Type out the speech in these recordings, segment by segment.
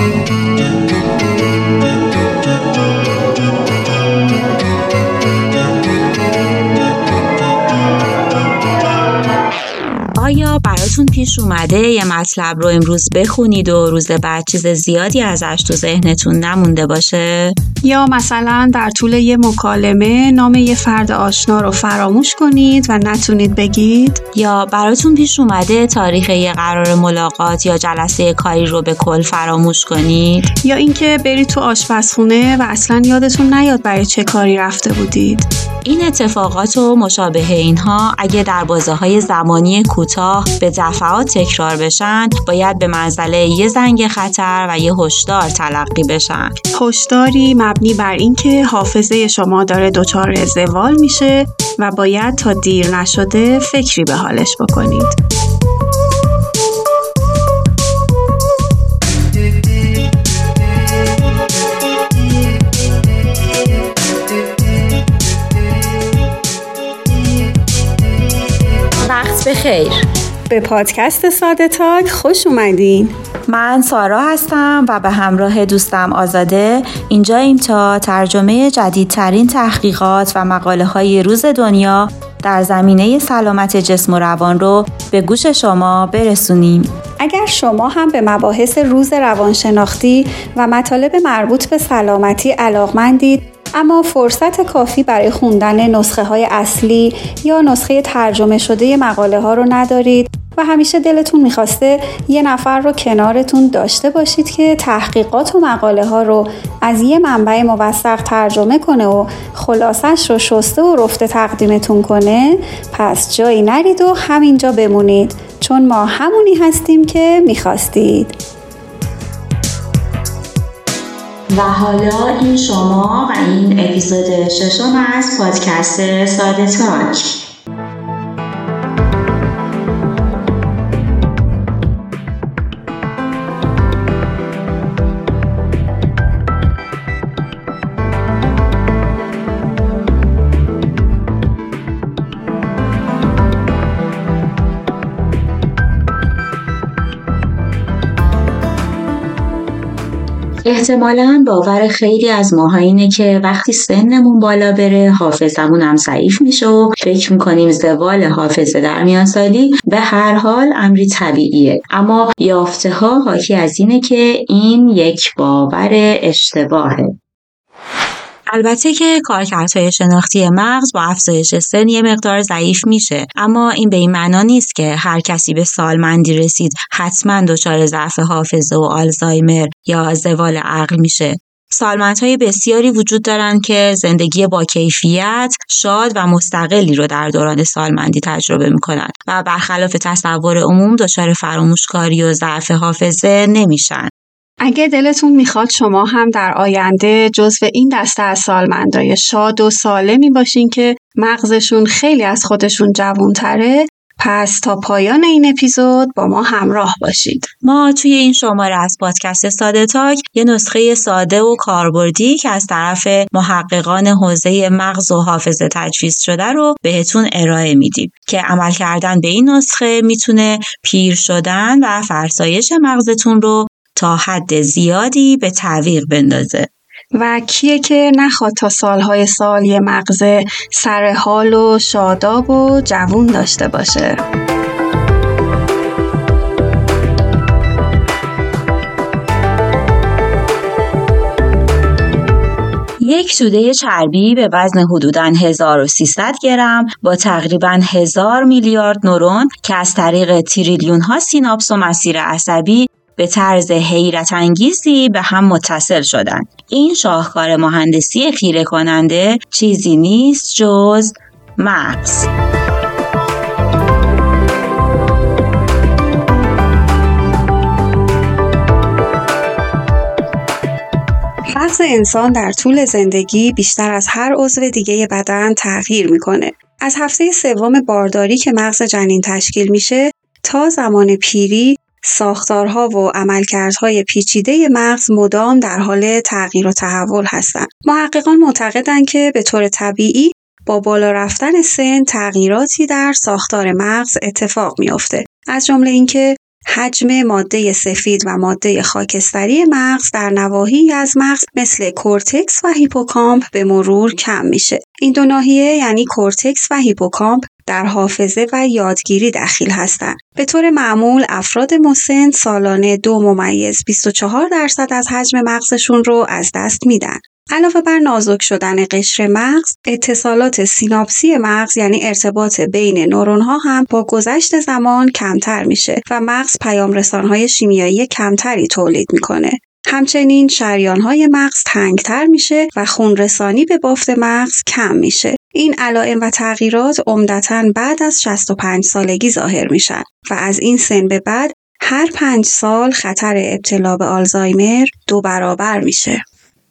thank you. براتون پیش اومده یه مطلب رو امروز بخونید و روز بعد چیز زیادی ازش تو ذهنتون نمونده باشه؟ یا مثلا در طول یه مکالمه نام یه فرد آشنا رو فراموش کنید و نتونید بگید؟ یا براتون پیش اومده تاریخ یه قرار ملاقات یا جلسه کاری رو به کل فراموش کنید؟ یا اینکه برید تو آشپزخونه و اصلا یادتون نیاد برای چه کاری رفته بودید؟ این اتفاقات و مشابه اینها اگه در بازه های زمانی کوتاه به دفعات تکرار بشن باید به منزله یه زنگ خطر و یه هشدار تلقی بشن. هشداری مبنی بر اینکه حافظه شما داره دچار زوال میشه و باید تا دیر نشده فکری به حالش بکنید. بخیر به پادکست ساده تاک خوش اومدین من سارا هستم و به همراه دوستم آزاده اینجاییم تا ترجمه جدیدترین تحقیقات و مقاله های روز دنیا در زمینه سلامت جسم و روان رو به گوش شما برسونیم. اگر شما هم به مباحث روز روانشناختی و مطالب مربوط به سلامتی علاقمندید اما فرصت کافی برای خوندن نسخه های اصلی یا نسخه ترجمه شده مقاله ها رو ندارید و همیشه دلتون می‌خواسته یه نفر رو کنارتون داشته باشید که تحقیقات و مقاله ها رو از یه منبع موثق ترجمه کنه و خلاصش رو شسته و رفته تقدیمتون کنه پس جایی نرید و همینجا بمونید چون ما همونی هستیم که می‌خواستید. حالا این شما و این اپیزود ششم از پادکست ساده تاک. احتمالا باور خیلی از ماها اینه که وقتی سنمون بالا بره حافظمون هم ضعیف میشه و فکر می‌کنیم زوال حافظه در میان سالی به هر حال امری طبیعیه. اما یافته ها حاکی از اینه که این یک باور اشتباهه. البته که کارکردهای شناختی مغز با افزایش سن یه مقدار ضعیف میشه اما این به این معنا نیست که هر کسی به سالمندی رسید حتما دچار ضعف حافظه و آلزایمر یا زوال عقل میشه سالمندهای بسیاری وجود دارند که زندگی با کیفیت، شاد و مستقلی رو در دوران سالمندی تجربه می‌کنند و برخلاف تصور عموم دچار فراموشکاری و ضعف حافظه نمیشن. اگه دلتون می‌خواد شما هم در آینده جزو این دسته از سالمندای شاد و سالمی باشین که مغزشون خیلی از خودشون جوانتره پس تا پایان این اپیزود با ما همراه باشید. ما توی این شماره از پادکست ساده تاک یه نسخه ساده و کاربردی که از طرف محققان حوزه مغز و حافظه تجویز شده رو بهتون ارائه میدیم که عمل کردن به این نسخه می‌تونه پیر شدن و فرسایش مغزتون رو تا حد زیادی به تعویق بندازه. و کیه که نخواد تا سالهای سال یه مغز سر حال و شاداب و جوون داشته باشه. یک توده چربی به وزن حدوداً 1300 گرم با تقریبا 1000 میلیارد نورون که از طریق تریلیون ها سیناپس و مسیر عصبی به طرز حیرت انگیزی به هم متصل شدند. این شاهکار مهندسی خیره کننده چیزی نیست جز مغز. مغز انسان در طول زندگی بیشتر از هر عضو دیگه بدن تغییر می‌کنه. از هفته سوم بارداری که مغز جنین تشکیل میشه تا زمان پیری ساختارها و عملکردهای پیچیده مغز مدام در حال تغییر و تحول هستند. محققان معتقدند که به طور طبیعی با بالا رفتن سن تغییراتی در ساختار مغز اتفاق میافته. از جمله اینکه حجم ماده سفید و ماده خاکستری مغز در نواحی از مغز مثل کورتکس و هیپوکامپ به مرور کم میشه. این دو ناحیه یعنی کورتکس و هیپوکامپ در حافظه و یادگیری دخیل هستند. به طور معمول افراد مسن سالانه دو ممیز 24 درصد از حجم مغزشون رو از دست میدن. علاوه بر نازک شدن قشر مغز، اتصالات سیناپسی مغز یعنی ارتباط بین نورون ها هم با گذشت زمان کمتر میشه و مغز پیام های شیمیایی کمتری تولید می‌کنه. همچنین شریان های مغز تنگتر میشه و خونرسانی به بافت مغز کم میشه. این علائم و تغییرات عمدتا بعد از 65 سالگی ظاهر میشن و از این سن به بعد هر پنج سال خطر ابتلا به آلزایمر دو برابر میشه.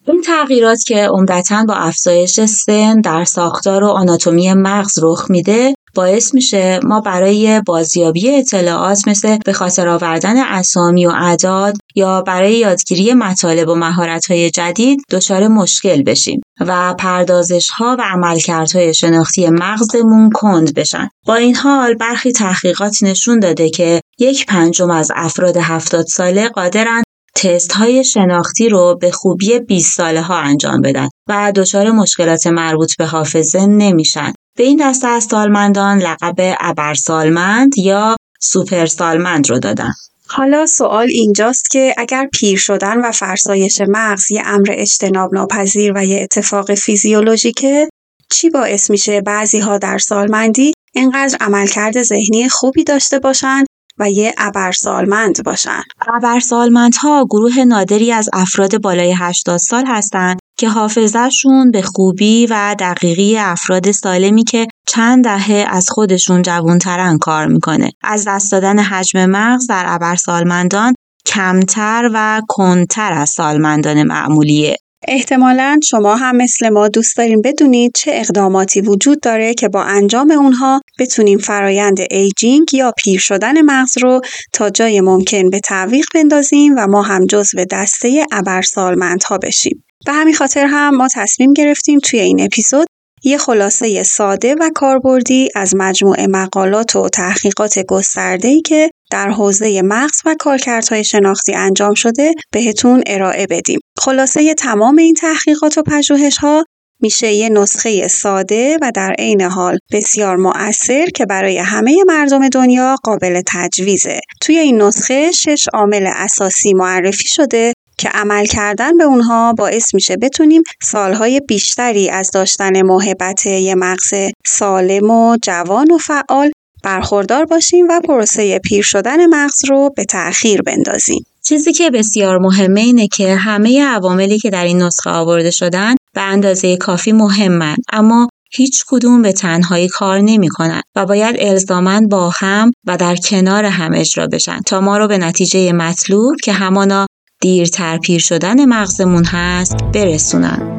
این تغییرات که عمدتا با افزایش سن در ساختار و آناتومی مغز رخ میده باعث میشه ما برای بازیابی اطلاعات مثل به خاطر آوردن اسامی و اعداد یا برای یادگیری مطالب و مهارت‌های جدید دچار مشکل بشیم و پردازش ها و عملکردهای شناختی مغزمون کند بشن. با این حال برخی تحقیقات نشون داده که یک پنجم از افراد هفتاد ساله قادرن تست های شناختی رو به خوبی 20 ساله ها انجام بدن و دچار مشکلات مربوط به حافظه نمیشن. به این دسته از سالمندان لقب ابرسالمند یا سوپر سالمند رو دادن. حالا سوال اینجاست که اگر پیر شدن و فرسایش مغز یه امر اجتناب ناپذیر و یه اتفاق فیزیولوژیکه چی باعث میشه بعضی ها در سالمندی اینقدر عملکرد ذهنی خوبی داشته باشند و یه ابرسالمند باشن. ابرسالمندها گروه نادری از افراد بالای 80 سال هستند که حافظهشون به خوبی و دقیقی افراد سالمی که چند دهه از خودشون جوانترن کار می‌کنه. از دست دادن حجم مغز در ابرسالمندان کمتر و کنتر از سالمندان معمولیه. احتمالا شما هم مثل ما دوست داریم بدونید چه اقداماتی وجود داره که با انجام اونها بتونیم فرایند ایجینگ یا پیر شدن مغز رو تا جای ممکن به تعویق بندازیم و ما هم جزو دسته ابرسالمندها بشیم. به همین خاطر هم ما تصمیم گرفتیم توی این اپیزود یه خلاصه ساده و کاربردی از مجموعه مقالات و تحقیقات گسترده‌ای که در حوزه مغز و کارکردهای شناختی انجام شده بهتون ارائه بدیم. خلاصه تمام این تحقیقات و پژوهش‌ها میشه یه نسخه ساده و در عین حال بسیار مؤثر که برای همه مردم دنیا قابل تجویزه. توی این نسخه شش عامل اساسی معرفی شده که عمل کردن به اونها باعث میشه بتونیم سالهای بیشتری از داشتن محبت یه مغز سالم و جوان و فعال برخوردار باشیم و پروسه پیر شدن مغز رو به تأخیر بندازیم. چیزی که بسیار مهمه اینه که همه عواملی که در این نسخه آورده شدن به اندازه کافی مهمن اما هیچ کدوم به تنهایی کار نمی کنن و باید الزامن با هم و در کنار هم اجرا بشن تا ما رو به نتیجه مطلوب که همانا دیرتر پیر شدن مغزمون هست برسونن.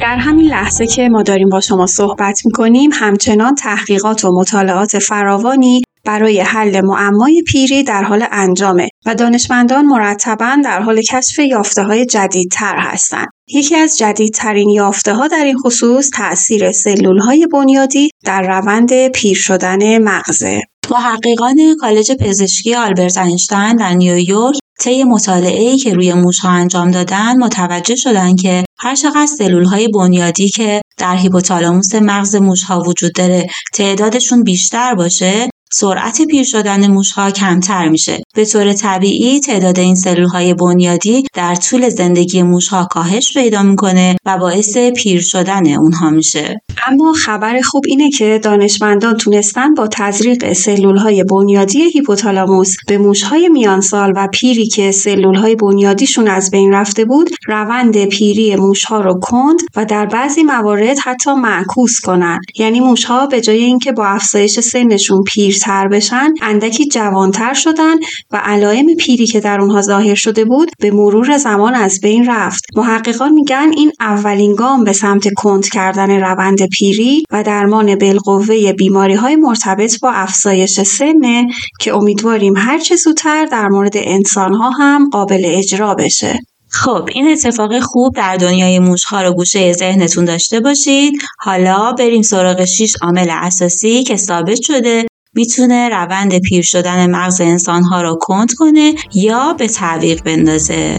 در همین لحظه که ما داریم با شما صحبت می‌کنیم همچنان تحقیقات و مطالعات فراوانی برای حل معمای پیری در حال انجامه و دانشمندان مرتبا در حال کشف یافته های جدیدتر هستند. یکی از جدیدترین یافته ها در این خصوص تاثیر سلول های بنیادی در روند پیر شدن مغزه. محققان کالج پزشکی آلبرت اینشتین در نیویورک طی مطالعه‌ای که روی موشها انجام دادن متوجه شدن که هر چقدر سلول های بنیادی که در هیپوتالاموس مغز موشها وجود داره تعدادشون بیشتر باشه سرعت پیر شدن موشها کمتر میشه. به طور طبیعی تعداد این سلول های بنیادی در طول زندگی موشها کاهش پیدا می‌کنه و باعث پیر شدن اونها میشه. اما خبر خوب اینه که دانشمندان تونستن با تزریق سلول های بنیادی هیپوتالاموس به موشهای میانسال و پیری که سلول های بنیادیشون از بین رفته بود روند پیری موشها رو کند و در بعضی موارد حتی معکوس کنند. یعنی موشها به جای اینکه با افزایش سنشون پیر پیرتر بشن اندکی جوانتر شدن و علائم پیری که در اونها ظاهر شده بود به مرور زمان از بین رفت. محققان میگن این اولین گام به سمت کند کردن روند پیری و درمان بالقوه بیماری های مرتبط با افزایش سنه که امیدواریم هرچه زودتر در مورد انسان ها هم قابل اجرا بشه. خب این اتفاق خوب در دنیای موشها رو گوشه ذهنتون داشته باشید. حالا بریم سراغ 6 عامل اساسی که ثابت شده می‌تونه روند پیر شدن مغز انسانها رو کند کنه یا به تعویق بندازه.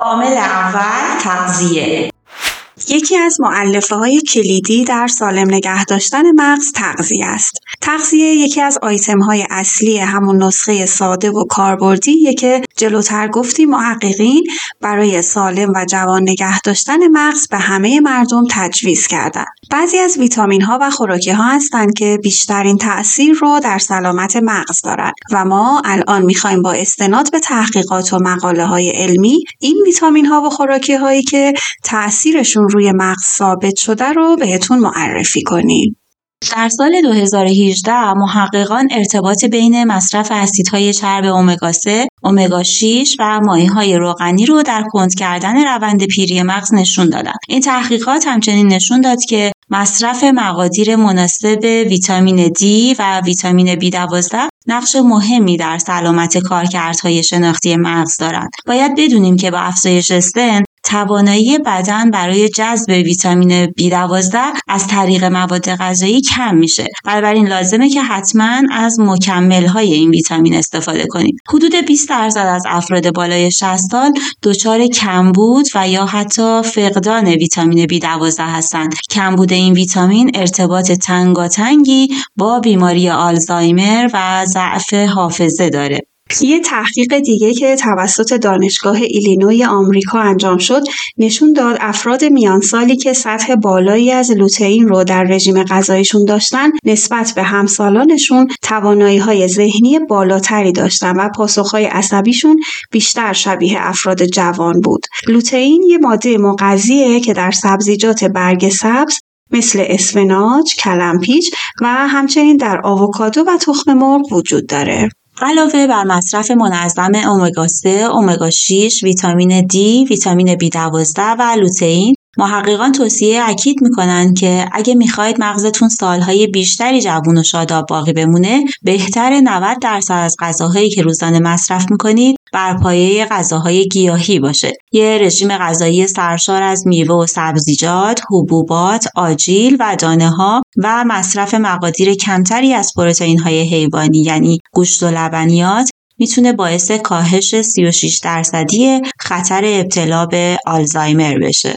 عامل اول تغذیه. یکی از معلفه های کلیدی در سالم نگه داشتن مغز تغذیه است. تغذیه یکی از آیتم های اصلی همون نسخه ساده و کاربردی که جلوتر گفتی محققین برای سالم و جوان نگه داشتن مغز به همه مردم تجویز کردن. بعضی از ویتامین ها و خوراکی ها هستند که بیشترین تأثیر رو در سلامت مغز دارند و ما الان می‌خوایم با استناد به تحقیقات و مقاله های علمی این ویتامین ها و خوراکی هایی که تأثیرشون روی مغز ثابت شده رو بهتون معرفی کنیم. در سال 2018 محققان ارتباط بین مصرف اسیدهای چرب امگا 3 امگا 6 و های روغنی رو در کند کردن روند پیری مغز نشون دادن. این تحقیقات همچنین نشون داد که مصرف مقادیر مناسب ویتامین D و ویتامین B12 نقش مهمی در سلامت کارکردهای شناختی مغز دارند. باید بدونیم که با افزایش سن توانایی بدن برای جذب ویتامین B12 از طریق مواد غذایی کم میشه. بنابراین لازمه که حتما از مکمل های این ویتامین استفاده کنیم. حدود 20 درصد از افراد بالای 60 سال دچار کمبود و یا حتی فقدان ویتامین B12 هستند. کمبود این ویتامین ارتباط تنگاتنگی با بیماری آلزایمر و ضعف حافظه داره. یه تحقیق دیگه که توسط دانشگاه ایلینوی آمریکا انجام شد نشون داد افراد میانسالی که سطح بالایی از لوتئین رو در رژیم غذایشون داشتن نسبت به همسالانشون توانایی های ذهنی بالاتری داشتن و پاسخهای عصبیشون بیشتر شبیه افراد جوان بود. لوتئین یه ماده مغذیه که در سبزیجات برگ سبز مثل اسفناج، کلمپیچ و همچنین در آووکادو و تخم مرغ وجود داره. علاوه بر مصرف منظم امگا 3، امگا 6، ویتامین D، ویتامین B12 و لوتئین محققان توصیه اکید می‌کنن که اگه می‌خواید مغزتون سالهای بیشتری جوون و شاداب باقی بمونه بهتر 90 درصد از غذاهایی که روزانه مصرف می‌کنید بر پایه غذاهای گیاهی باشه. یه رژیم غذایی سرشار از میوه و سبزیجات حبوبات آجیل و دانه ها و مصرف مقادیر کمتری از پروتئین های حیوانی یعنی گوشت و لبنیات می‌تونه باعث کاهش 36 درصدی خطر ابتلا به آلزایمر بشه.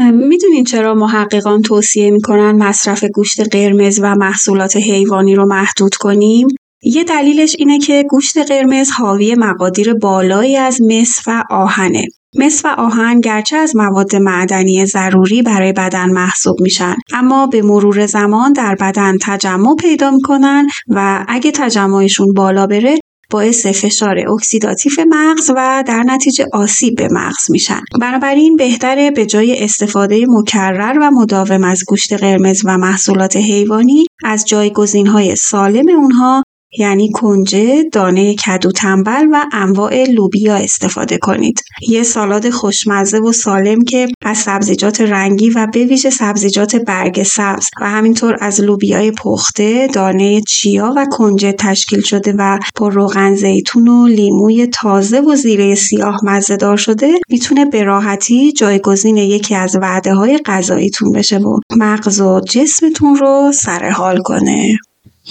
می‌دونین چرا محققان توصیه می‌کنن مصرف گوشت قرمز و محصولات حیوانی رو محدود کنیم؟ یه دلیلش اینه که گوشت قرمز حاوی مقادیر بالایی از مس و آهنه. مس و آهن گرچه از مواد معدنی ضروری برای بدن محسوب میشن اما به مرور زمان در بدن تجمع پیدا می‌کنن و اگه تجمعشون بالا بره باعث فشار اکسیداتیف مغز و در نتیجه آسیب به مغز میشن. بنابراین بهتره به جای استفاده مکرر و مداوم از گوشت قرمز و محصولات حیوانی از جایگزین های سالم اونها یعنی کنجد، دانه کدو تنبل و انواع لوبیا استفاده کنید. یه سالاد خوشمزه و سالم که از سبزیجات رنگی و به ویژه سبزیجات برگ سبز و همینطور از لوبیای پخته، دانه چیا و کنجد تشکیل شده و با روغن زیتون و لیموی تازه و زیره سیاه مزهدار شده می‌تونه به راحتی جایگزین یکی از وعده های غذاییتون بشه و مغز و جسمتون رو سرحال کنه.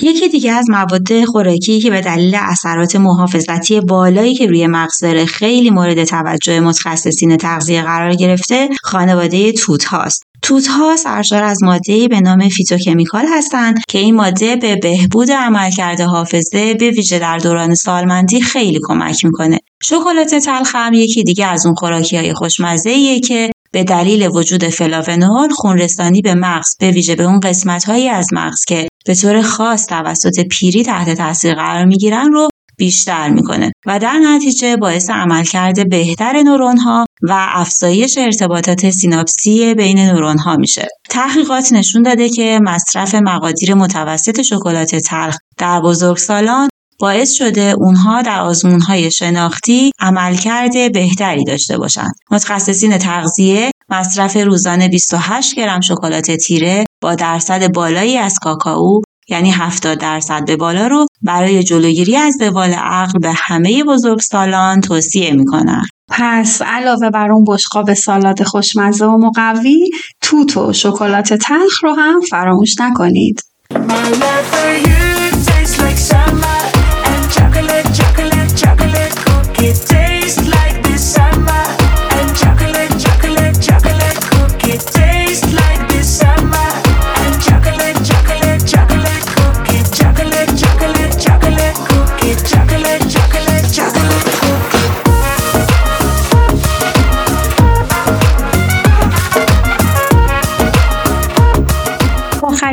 یکی دیگه از مواد خوراکی که به دلیل اثرات محافظتی بالایی که روی مغز داره خیلی مورد توجه متخصصین تغذیه قرار گرفته خانواده توت هاست. توت ها سرشار از ماده به نام فیتوکمیکال هستند که این ماده به بهبود عملکرد حافظه به ویژه در دوران سالمندی خیلی کمک می‌کنه. شکلات تلخ هم یکی دیگه از اون خوراکی های خوشمزه که به دلیل وجود فلاونول خونرسانی به مغز به ویژه به اون قسمت هایی از مغز که به طور خاص توسط پیری تحت تاثیر قرار می‌گیرن رو بیشتر می‌کنه و در نتیجه باعث عملکرد بهتر نورون ها و افزایش ارتباطات سیناپسی بین نورون ها میشه. تحقیقات نشون داده که مصرف مقادیر متوسط شکلات تلخ در بزرگسالان باعث شده اونها در آزمونهای شناختی عملکرد بهتری داشته باشند. متخصصین تغذیه مصرف روزانه 28 گرم شکلات تیره با درصد بالایی از کاکائو یعنی 70 درصد به بالا رو برای جلوگیری از زوال عقل به همه بزرگسالان توصیه می‌کنن. پس علاوه بر اون بشقاب سالاد خوشمزه و مقوی توت و شکلات تلخ رو هم فراموش نکنید.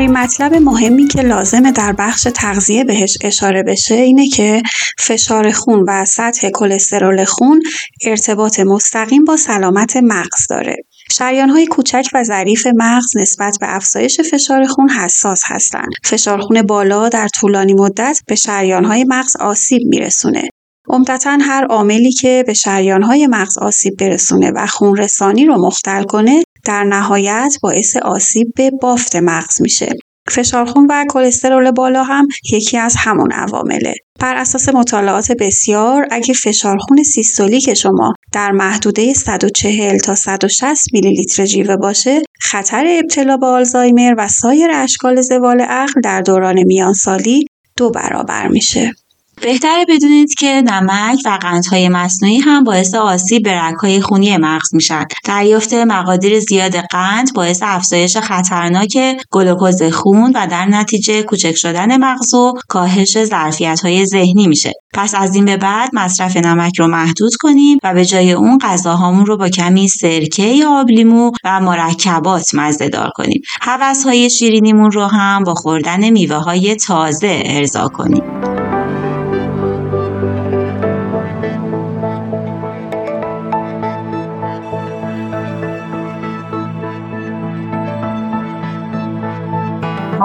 آخرین مطلب مهمی که لازمه در بخش تغذیه بهش اشاره بشه اینه که فشار خون و سطح کلسترول خون ارتباط مستقیم با سلامت مغز داره. شریان های کوچک و ظریف مغز نسبت به افزایش فشار خون حساس هستند. فشار خون بالا در طولانی مدت به شریان های مغز آسیب میرسونه. عمدتا هر عاملی که به شریان های مغز آسیب برسونه و خون رسانی رو مختل کنه در نهایت باعث آسیب به بافت مغز میشه. فشار خون و کلسترول بالا هم یکی از همون عوامله. بر اساس مطالعات بسیار اگه فشار خون سیستولیک شما در محدوده 140 تا 160 میلی لیتر جیوه باشه خطر ابتلا به آلزایمر و سایر اشکال زوال عقل در دوران میانسالی دو برابر میشه. بهتره بدونید که نمک و قندهای مصنوعی هم باعث آسیب به رگهای خونی مغز میشن. دریافت مقادیر زیاد قند باعث افزایش خطرناک گلوکوز خون و در نتیجه کوچک شدن مغز و کاهش ظرفیت های ذهنی میشه. پس از این به بعد مصرف نمک رو محدود کنیم و به جای اون غذاهامون رو با کمی سرکه یا آبلیمو و مرکبات مزه دار کنیم. حوث های شیرینیمون رو هم با خوردن میوه های تازه ارضا کنیم.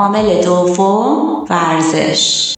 عامل دوم ورزش.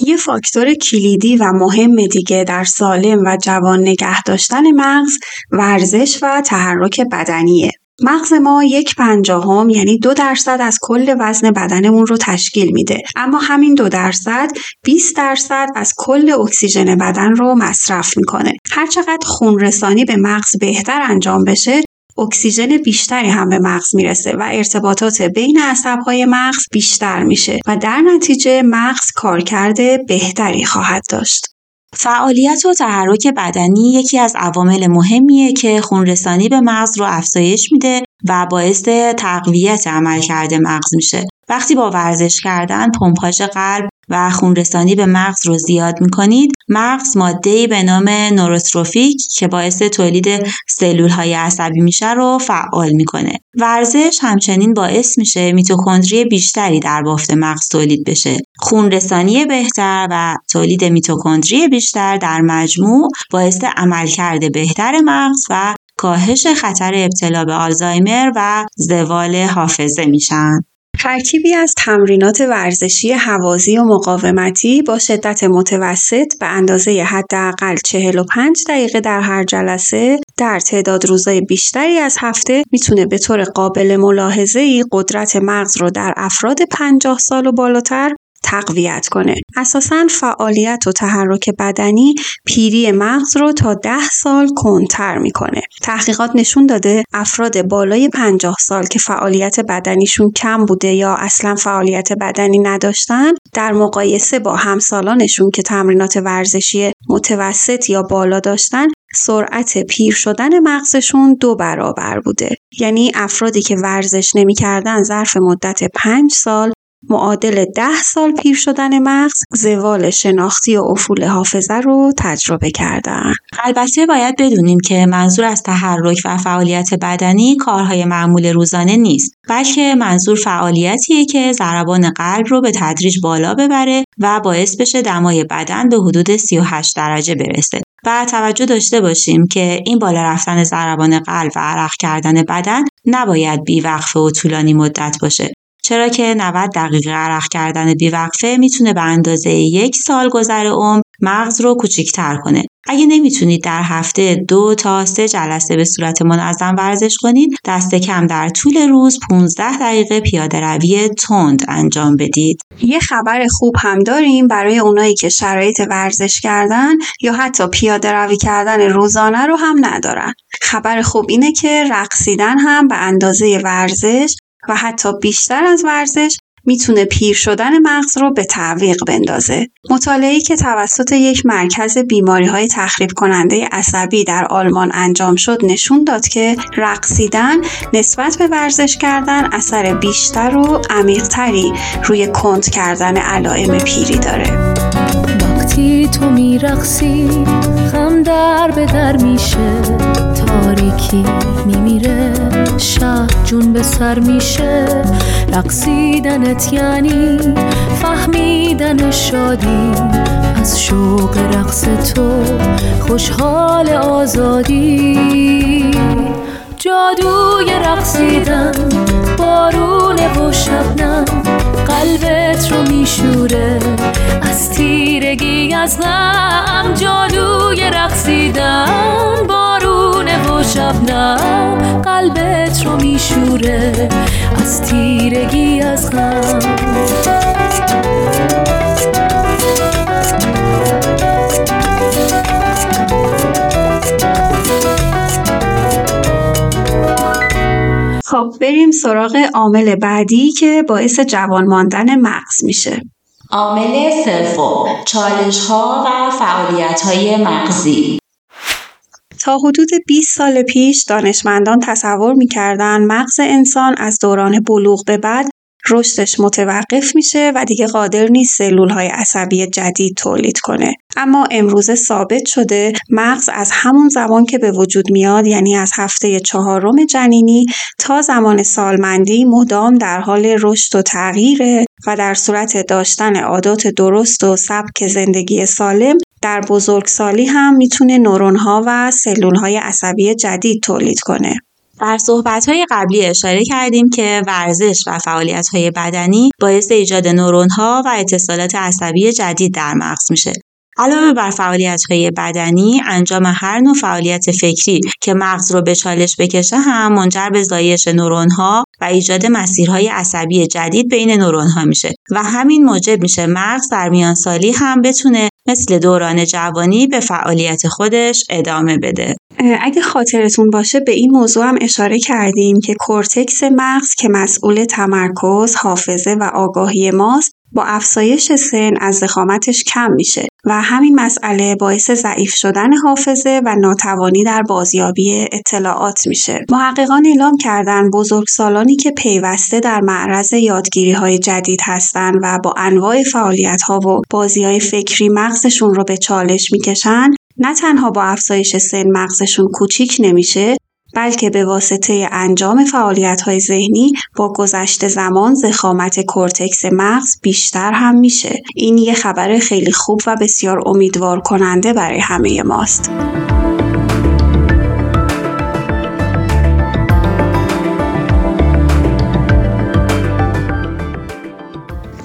یه فاکتور کلیدی و مهم دیگه در سالم و جوان نگه داشتن مغز ورزش و تحرک بدنیه. مغز ما یک پنجاهم یعنی دو درصد از کل وزن بدنمون رو تشکیل میده. اما همین دو درصد 20 درصد از کل اکسیژن بدن رو مصرف می‌کنه. هرچقدر خون رسانی به مغز بهتر انجام بشه اکسیژن بیشتری هم به مغز می‌رسه و ارتباطات بین عصبهای مغز بیشتر میشه و در نتیجه مغز کارکرد بهتری خواهد داشت. فعالیت و تحرک بدنی یکی از عوامل مهمیه که خونرسانی به مغز رو افزایش میده و باعث تقویت عملکرد مغز میشه. وقتی با ورزش کردن پمپاژ قلب و خونرسانی به مغز رو زیاد می‌کنید. مغز ماده به نام نوروتروفیک که باعث تولید سلول های عصبی میشه رو فعال می‌کنه. ورزش همچنین باعث میشه میتوکندری بیشتری در بافت مغز تولید بشه. خونرسانی بهتر و تولید میتوکندری بیشتر در مجموع باعث عملکرد بهتر مغز و کاهش خطر ابتلا به آلزایمر و زوال حافظه میشن. ترکیبی از تمرینات ورزشی هوازی و مقاومتی با شدت متوسط به اندازه حداقل 45 دقیقه در هر جلسه در تعداد روزهای بیشتری از هفته می‌تونه به طور قابل ملاحظه ای قدرت مغز رو در افراد 50 سال و بالاتر تقویت کنه. اساسا فعالیت و تحرک بدنی پیری مغز رو تا ده سال کنتر می‌کنه. تحقیقات نشون داده افراد بالای 50 سال که فعالیت بدنیشون کم بوده یا اصلا فعالیت بدنی نداشتن در مقایسه با همسالانشون که تمرینات ورزشی متوسط یا بالا داشتن سرعت پیر شدن مغزشون دو برابر بوده. یعنی افرادی که ورزش نمی‌کردن ظرف مدت 5 سال معادل ده سال پیر شدن مغز زوال شناختی و افول حافظه رو تجربه کردن. البته باید بدونیم که منظور از تحرک و فعالیت بدنی کارهای معمول روزانه نیست بلکه منظور فعالیتیه که ضربان قلب رو به تدریج بالا ببره و باعث بشه دمای بدن به حدود 38 درجه برسه. و توجه داشته باشیم که این بالا رفتن ضربان قلب و عرق کردن بدن نباید بیوقفه و طولانی مدت باشه. چرا که 90 دقیقه عرق کردن بیوقفه می‌تونه به اندازه یک سال گذر عمر مغز رو کوچیکتر کنه. اگه نمی‌تونید در هفته دو تا سه جلسه به صورت منظم ورزش کنید دست کم در طول روز 15 دقیقه پیاده روی تند انجام بدید. یه خبر خوب هم داریم برای اونایی که شرایط ورزش کردن یا حتی پیاده روی کردن روزانه رو هم ندارن. خبر خوب اینه که رقصیدن هم به اندازه ورزش و حتی بیشتر از ورزش می‌تونه پیر شدن مغز رو به تعویق بندازه. مطالعه‌ای که توسط یک مرکز بیماری های تخریب کننده عصبی در آلمان انجام شد نشون داد که رقصیدن نسبت به ورزش کردن اثر بیشتر و عمیقتری روی کند کردن علائم پیری داره. وقتی تو میرقصی خم در به در میشه تاریکی میمیره شهر جون به سر میشه. رقصیدنت یعنی فهمیدن شادی. از شوق رقص تو خوشحال آزادی. جادوی رقصیدن بارون و شبنم قلبت رو میشوره. از تیرگی از غم جادوی رقصیدن بارون شبنم قلبت رو میشوره از تیرگی از غم. خب بریم سراغ عامل بعدی که باعث جوان ماندن مغز میشه. عامل سوم چالش ها و فعالیت های مغزی. تا حدود 20 سال پیش دانشمندان تصور می‌کردن مغز انسان از دوران بلوغ به بعد رشدش متوقف میشه و دیگه قادر نیست سلول های عصبی جدید تولید کنه. اما امروزه ثابت شده مغز از همون زمان که به وجود میاد یعنی از هفته چهارم جنینی تا زمان سالمندی مدام در حال رشد و تغییره و در صورت داشتن عادات درست و سبک زندگی سالم در بزرگسالی هم می‌تونه نورون ها و سلول های عصبی جدید تولید کنه. در های قبلی اشاره کردیم که ورزش و های بدنی باعث ایجاد ها و اتصالات عصبی جدید در مغز میشه. علاوه بر های بدنی، انجام هر نوع فعالیت فکری که مغز رو به چالش بکشه هم منجر به زایش ها و ایجاد مسیرهای عصبی جدید بین ها میشه و همین موجب میشه مغز در میان سالی هم بتونه مثل دوران جوانی به فعالیت خودش ادامه بده. اگه خاطرتون باشه به این موضوع هم اشاره کردیم که کورتکس مغز که مسئول تمرکز، حافظه و آگاهی ماست با افزایش سن از زخامتش کم میشه و همین مسئله باعث ضعیف شدن حافظه و ناتوانی در بازیابی اطلاعات میشه. محققان اعلام کردن بزرگسالانی که پیوسته در معرض یادگیری های جدید هستند و با انواع فعالیت ها و بازی های فکری مغزشون رو به چالش می‌کشن نه تنها با افزایش سن مغزشون کوچیک نمیشه بلکه به واسطه انجام فعالیت های ذهنی با گذشت زمان زخامت کورتکس مغز بیشتر هم میشه. این یه خبر خیلی خوب و بسیار امیدوار کننده برای همه ماست.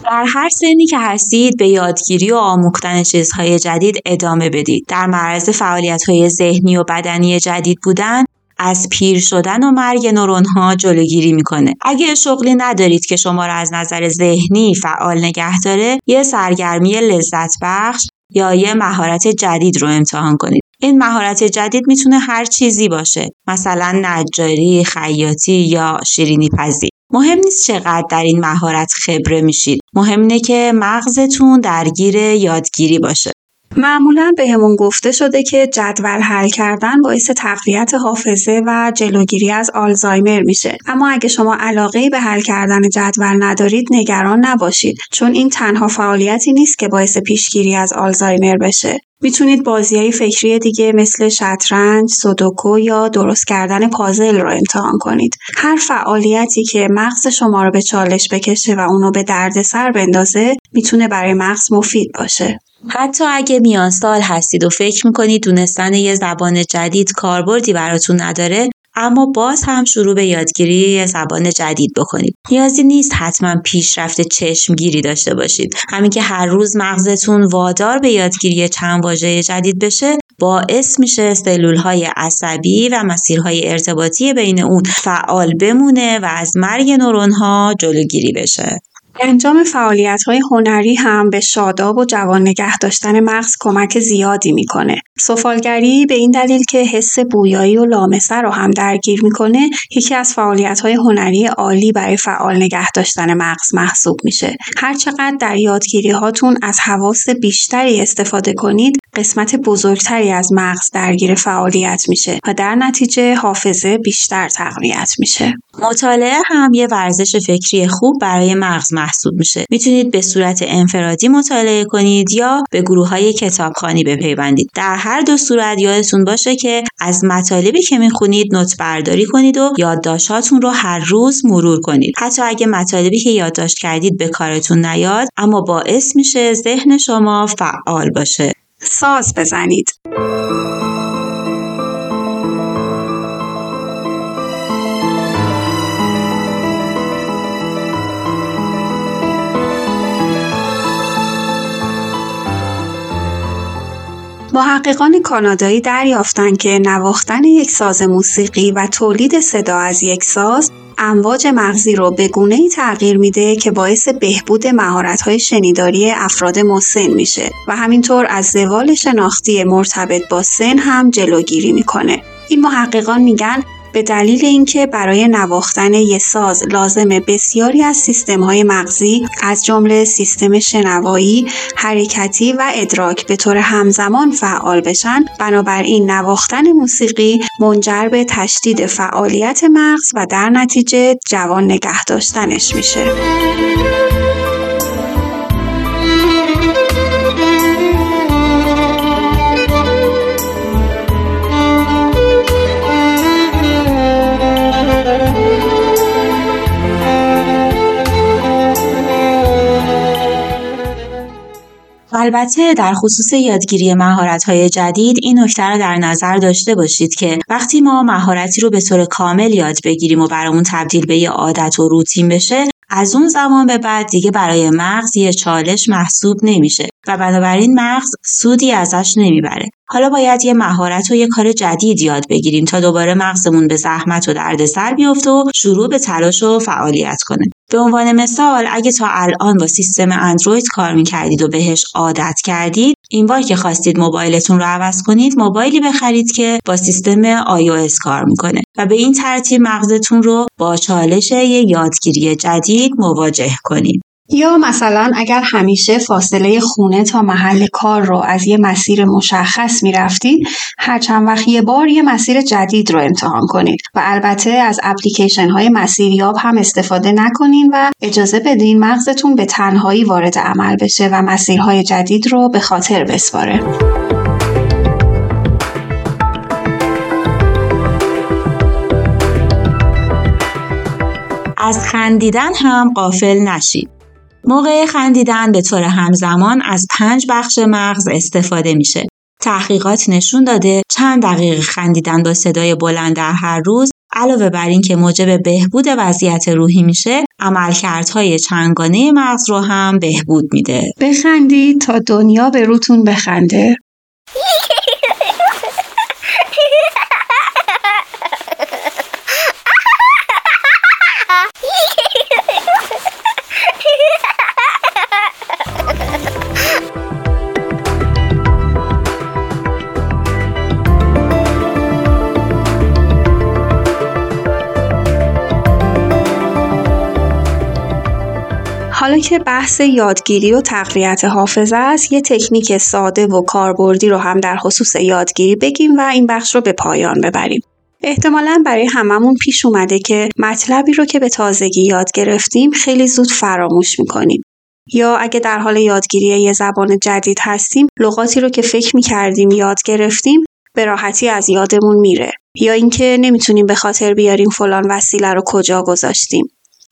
در هر سنی که هستید به یادگیری و آموختن چیزهای جدید ادامه بدید. در معرض فعالیت های ذهنی و بدنی جدید بودن از پیر شدن و مرگ نورون ها جلوگیری می‌کنه. اگه شغلی ندارید که شما را از نظر ذهنی فعال نگه داره یه سرگرمی لذت بخش یا یه مهارت جدید رو امتحان کنید. این مهارت جدید می‌تونه هر چیزی باشه مثلا نجاری، خیاطی یا شیرینی پزی. مهم نیست چقدر در این مهارت خبره میشید. مهم اینه که مغزتون درگیر یادگیری باشه. معمولا بهمون گفته شده که جدول حل کردن باعث تقویت حافظه و جلوگیری از آلزایمر میشه اما اگه شما علاقه به حل کردن جدول ندارید نگران نباشید چون این تنها فعالیتی نیست که باعث پیشگیری از آلزایمر بشه می‌تونید بازی های فکری دیگه مثل شطرنج، سودوکو یا درست کردن پازل رو امتحان کنید. هر فعالیتی که مغز شما رو به چالش بکشه و اونو به دردسر بندازه می‌تونه برای مغز مفید باشه. حتی اگه میان سال هستید و فکر می‌کنید دونستن یه زبان جدید کاربردی براتون نداره اما باز هم شروع به یادگیری یه زبان جدید بکنید. نیازی نیست حتما پیشرفت چشمگیری داشته باشید. همین که هر روز مغزتون وادار به یادگیری چند واژه جدید بشه باعث میشه سلول های عصبی و مسیرهای ارتباطی بین اون فعال بمونه و از مرگ نورون ها جلوگیری بشه. انجام های هنری هم به شاداب و جوان نگه داشتن مغز کمک زیادی می‌کنه. سفالگری به این دلیل که حس بویایی و لامسه رو هم درگیر می‌کنه، یکی از های هنری عالی برای فعال نگه داشتن مغز محسوب میشه. هر چقدر در یادگیری هاتون از حواس بیشتری استفاده کنید، قسمت بزرگتری از مغز درگیر فعالیت میشه و در نتیجه حافظه بیشتر تقویت میشه. مطالعه هم یه ورزش فکری خوب برای مغز محسوب میشه. می‌تونید به صورت انفرادی مطالعه کنید یا به گروه های کتابخانی بپیوندید. در هر دو صورت یادتون باشه که از مطالبی که می‌خونید نوت برداری کنید و یادداشتاتون رو هر روز مرور کنید. حتی اگه مطالبی که یادداشت کردید به کارتون نیاد اما باعث میشه ذهن شما فعال باشه. ساز بزنید. محققان کانادایی دریافتند که نواختن یک ساز موسیقی و تولید صدا از یک ساز امواج مغزی رو به گونه ای تغییر میده که باعث بهبود مهارت‌های شنیداری افراد مسن میشه و همینطور از زوال شناختی مرتبط با سن هم جلوگیری می‌کنه. این محققان میگن به دلیل اینکه برای نواختن یه ساز لازم بسیاری از سیستم های مغزی از جمله سیستم شنوایی، حرکتی و ادراک به طور همزمان فعال بشن بنابراین نواختن موسیقی منجر به تشدید فعالیت مغز و در نتیجه جوان نگه داشتنش میشه. البته در خصوص یادگیری های جدید این نکته رو در نظر داشته باشید که وقتی ما مهارتی رو به طور کامل یاد بگیریم و برامون تبدیل به یه عادت و روتین بشه از اون زمان به بعد دیگه برای مغز یه چالش محسوب نمیشه. و بنابراین مغز سودی ازش نمی‌بره. حالا باید یه مهارت و یه کار جدید یاد بگیریم تا دوباره مغزمون به زحمت و دردسر بیفته و شروع به تلاش و فعالیت کنه. به عنوان مثال اگه تا الان با سیستم اندروید کار می‌کردید و بهش عادت کردید این بار که خواستید موبایلتون رو عوض کنید موبایلی بخرید که با سیستم iOS کار می‌کنه و به این ترتیب مغزتون رو با چالش یادگیری جدید مواجه کنید. یا مثلا اگر همیشه فاصله خونه تا محل کار رو از یه مسیر مشخص می‌رفتید هر چند وقت یه بار یه مسیر جدید رو امتحان کنید و البته از اپلیکیشن های مسیریاب هم استفاده نکنین و اجازه بدین مغزتون به تنهایی وارد عمل بشه و مسیرهای جدید رو به خاطر بسپاره. از خندیدن هم قافل نشید. موقع خندیدن به طور همزمان از پنج بخش مغز استفاده میشه. تحقیقات نشون داده چند دقیقه خندیدن با صدای بلند در هر روز علاوه بر اینکه موجب بهبود وضعیت روحی میشه عملکردهای چنگانه مغز رو هم بهبود میده بخندید تا دنیا به روتون بخنده که بحث یادگیری و تقویت حافظه است. یه تکنیک ساده و کاربردی رو هم در خصوص یادگیری بگیم و این بخش رو به پایان ببریم. احتمالا برای هممون پیش اومده که مطلبی رو که به تازگی یاد گرفتیم خیلی زود فراموش می‌کنیم. یا اگه در حال یادگیری یه زبان جدید هستیم لغاتی رو که فکر می‌کردیم یاد گرفتیم به راحتی از یادمون میره. یا اینکه نمی‌تونیم به خاطر بیاریم فلان وسیله رو کجا گذاشتیم.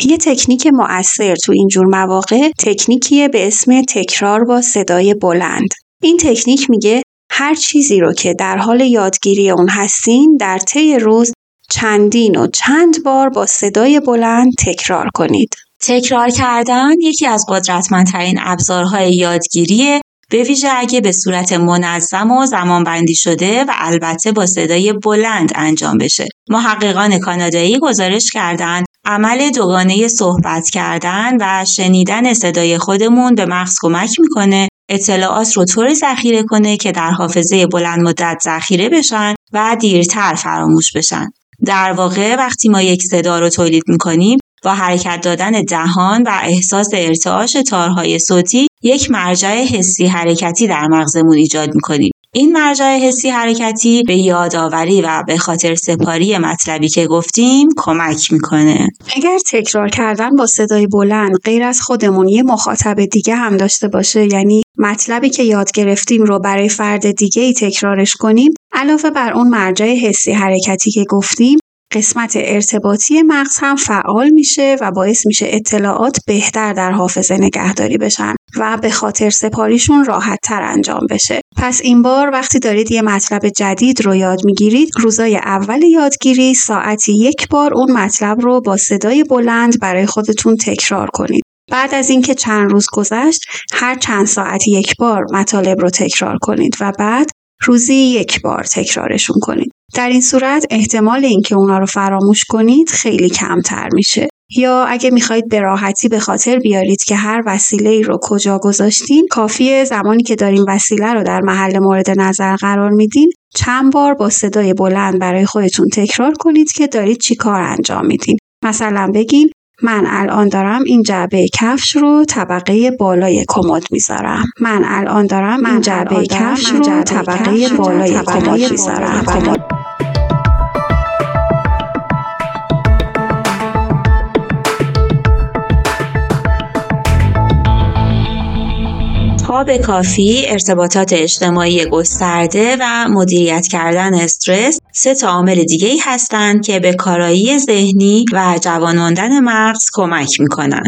یه تکنیک مؤثر تو اینجور مواقع تکنیکیه به اسم تکرار با صدای بلند این تکنیک میگه هر چیزی رو که در حال یادگیری اون هستین در طی روز چندین و چند بار با صدای بلند تکرار کنید. تکرار کردن یکی از قدرتمندترین ابزارهای یادگیریه به ویژه اگه به صورت منظم و زمانبندی شده و البته با صدای بلند انجام بشه. محققان کانادایی گزارش کردند عمل دوگانه صحبت کردن و شنیدن صدای خودمون به مغز کمک می‌کنه اطلاعات رو طوری ذخیره کنه که در حافظه بلند مدت ذخیره بشن و دیرتر فراموش بشن. در واقع وقتی ما یک صدا رو تولید می‌کنیم با حرکت دادن دهان و احساس ارتعاش تارهای صوتی یک مرجع حسی حرکتی در مغزمون ایجاد می‌کنیم این مرجع حسی حرکتی به یادآوری و به خاطر سپاری مطلبی که گفتیم کمک می‌کنه. اگر تکرار کردن با صدای بلند غیر از خودمون یه مخاطب دیگه هم داشته باشه یعنی مطلبی که یاد گرفتیم رو برای فرد دیگه ای تکرارش کنیم علاوه بر اون مرجع حسی حرکتی که گفتیم قسمت ارتباطی مغز هم فعال میشه و باعث میشه اطلاعات بهتر در حافظه نگهداری بشن و به خاطر سپاریشون راحت تر انجام بشه. پس این بار وقتی دارید یه مطلب جدید رو یاد می‌گیرید روزای اول یادگیری ساعتی یک بار اون مطلب رو با صدای بلند برای خودتون تکرار کنید. بعد از اینکه چند روز گذشت هر چند ساعت یک بار مطالب رو تکرار کنید و بعد روزی یک بار تکرارشون کنید. در این صورت احتمال اینکه اونا رو فراموش کنید خیلی کمتر میشه. یا اگه می‌خواهید به راحتی به خاطر بیارید که هر وسیله ای رو کجا گذاشتین کافیه زمانی که داریم وسیله رو در محل مورد نظر قرار میدین چند بار با صدای بلند برای خودتون تکرار کنید که دارید چی کار انجام میدین مثلا بگین من الان دارم این جعبه کفش رو طبقه بالای کمد می‌ذارم. من الان دارم این جعبه کفش رو طبقه بالای کمد می‌ذارم. خواب کافی، ارتباطات اجتماعی گسترده و مدیریت کردن استرس سه تا عامل دیگه هستند که به کارایی ذهنی و جوان مغز کمک می‌کنن.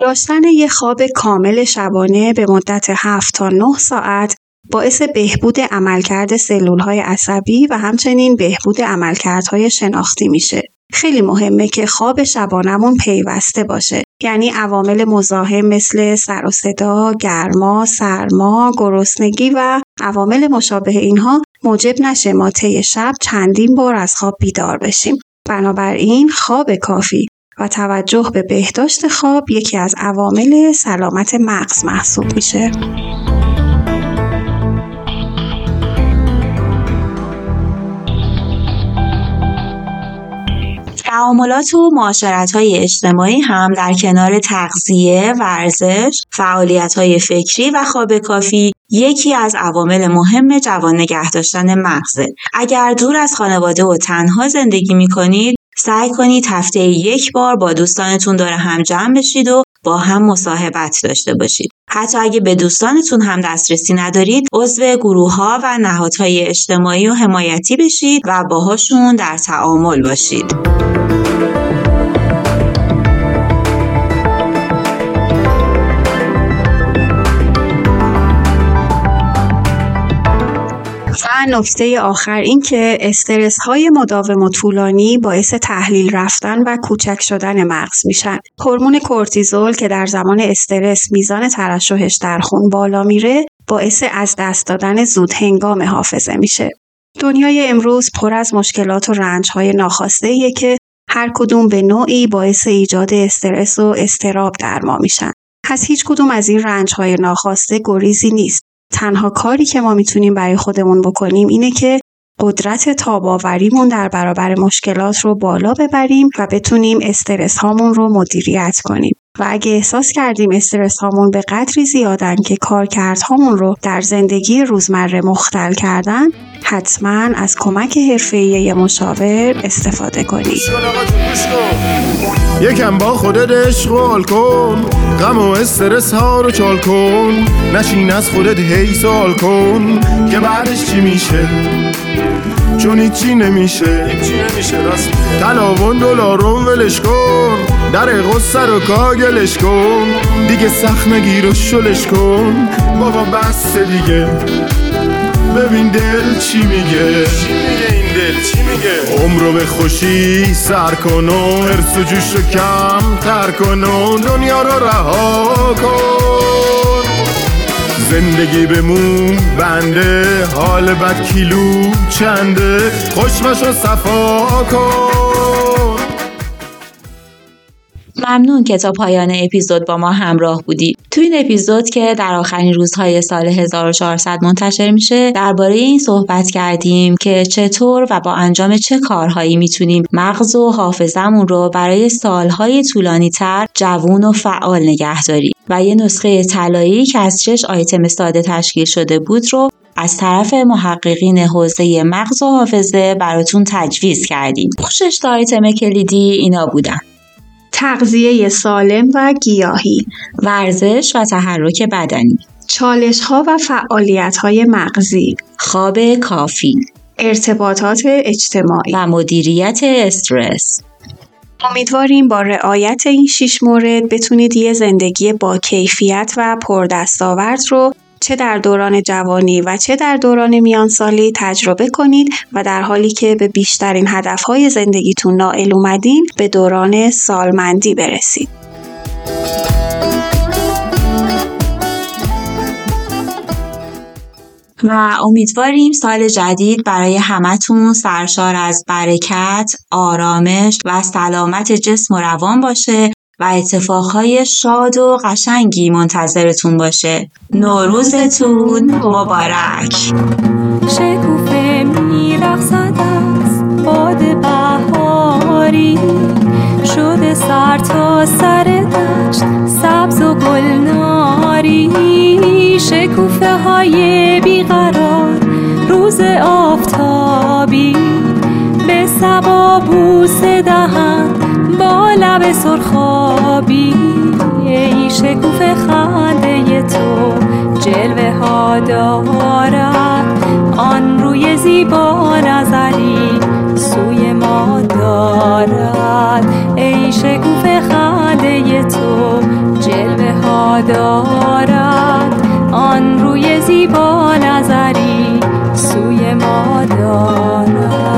داشتن یک خواب کامل شبانه به مدت 7 تا 9 ساعت باعث بهبود عملکرد سلول های عصبی و همچنین بهبود عملکردهای شناختی میشه. خیلی مهمه که خواب شبانمون پیوسته باشه یعنی عوامل مزاحم مثل سر و صدا، گرما، سرما، گرسنگی و عوامل مشابه اینها موجب نشه ما طی شب چندین بار از خواب بیدار بشیم. بنابراین خواب کافی و توجه به بهداشت خواب یکی از عوامل سلامت مغز محسوب میشه. تعاملات و معاشرت های اجتماعی هم در کنار تغذیه، ورزش، فعالیت های فکری و خواب کافی یکی از عوامل مهم جوان نگه داشتن مغزه. اگر دور از خانواده و تنها زندگی می کنید، سعی کنید هفته یک بار با دوستانتون داره هم جمع بشید و با هم مصاحبت داشته باشید. حتی اگه به دوستانتون هم دسترسی ندارید، عضو گروه ها و نهادهای اجتماعی و حمایتی بشید و باهاشون در تعامل باشید. نکته آخر این که استرس های مداوم و طولانی باعث تحلیل رفتن و کوچک شدن مغز میشن. هورمون کورتیزول که در زمان استرس میزان ترشحش در خون بالا میره باعث از دست دادن زود هنگام حافظه میشه. دنیای امروز پر از مشکلات و رنج های ناخواسته که هر کدوم به نوعی باعث ایجاد استرس و استراب در ما میشن. پس هیچ کدوم از این رنج های ناخواسته گریزی نیست. تنها کاری که ما می‌تونیم برای خودمون بکنیم اینه که قدرت تاباوریمون در برابر مشکلات رو بالا ببریم و بتونیم استرس هامون رو مدیریت کنیم. و اگه احساس کردیم استرس هامون به قدری زیادن که کارکردهامون رو در زندگی روزمره مختل کردن حتما از کمک حرفه‌ای مشاور استفاده کنید. یکم با خودت عشق کن غم و استرس ها رو چال کن. نشین از خودت هی سوال کن که بعدش چی میشه؟ چون هیچی نمیشه. هیچی نمیشه راست تلاون دلارون ولش کن. در غصه رو کاگلش کن. دیگه سخت نگیر و شلش کن. بابا بس دیگه. ببین دل چی میگه. چی میگه این دل؟ چی میگه؟ عمرو به خوشی سر کن و حرس و جوش رو کم تر کن و دنیا رو رها کن. زندگی بمون بنده حال بد کیلو چنده؟ خوشمش و صفا کن. ممنون که تا پایان اپیزود با ما همراه بودید. تو این اپیزود که در آخرین روزهای سال 1400 منتشر میشه درباره این صحبت کردیم که چطور و با انجام چه کارهایی می‌تونیم مغز و حافظمون رو برای سالهای طولانی تر جوون و فعال نگه داریم و یه نسخه طلایی که از شش آیتم ساده تشکیل شده بود رو از طرف محققین حوزه مغز و حافظه براتون تجویز کردیم. شش آیتم کلیدی اینا بودن. تغذیه سالم و گیاهی ورزش و تحرک بدنی چالش ها و فعالیت های مغزی خواب کافی ارتباطات اجتماعی و مدیریت استرس. امیدواریم با رعایت این شیش مورد بتونید یه زندگی با کیفیت و پردستاورد رو چه در دوران جوانی و چه در دوران میانسالی تجربه کنید و در حالی که به بیشترین هدفهای زندگیتون نائل اومدین به دوران سالمندی برسید. و امیدواریم سال جدید برای همتون سرشار از برکت، آرامش و سلامت جسم و روان باشه و اتفاقهای شاد و قشنگی منتظرتون باشه. نوروزتون مبارک. شکوفه میرخصد از باد بهاری. شده سر تا سر دشت سبز و گلناری. شکوفه های بیقرار روز آفتابی. به سبا بوس دهند لب سرخابی ای شکوف خنده تو. جلوه ها دارد آن روی زیبا نظری سوی ما دارد. ای شکوف خنده تو جلوه ها دارد آن روی زیبا نظری سوی ما دارد.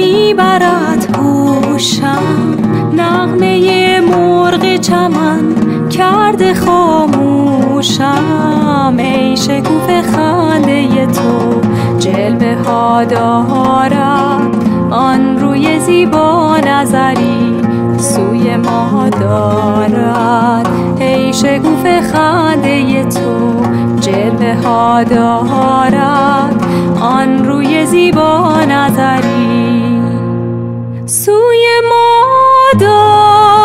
می‌برد گوشم. نغمه مرغ چمن کرده خاموشم. ای شکوف خنده تو جلوه ها دارد آن روی زیبا نظری سوی ما دارد. شکوف خنده تو جلوه ها دارد آن روی زیبا نظری سوی ما دارد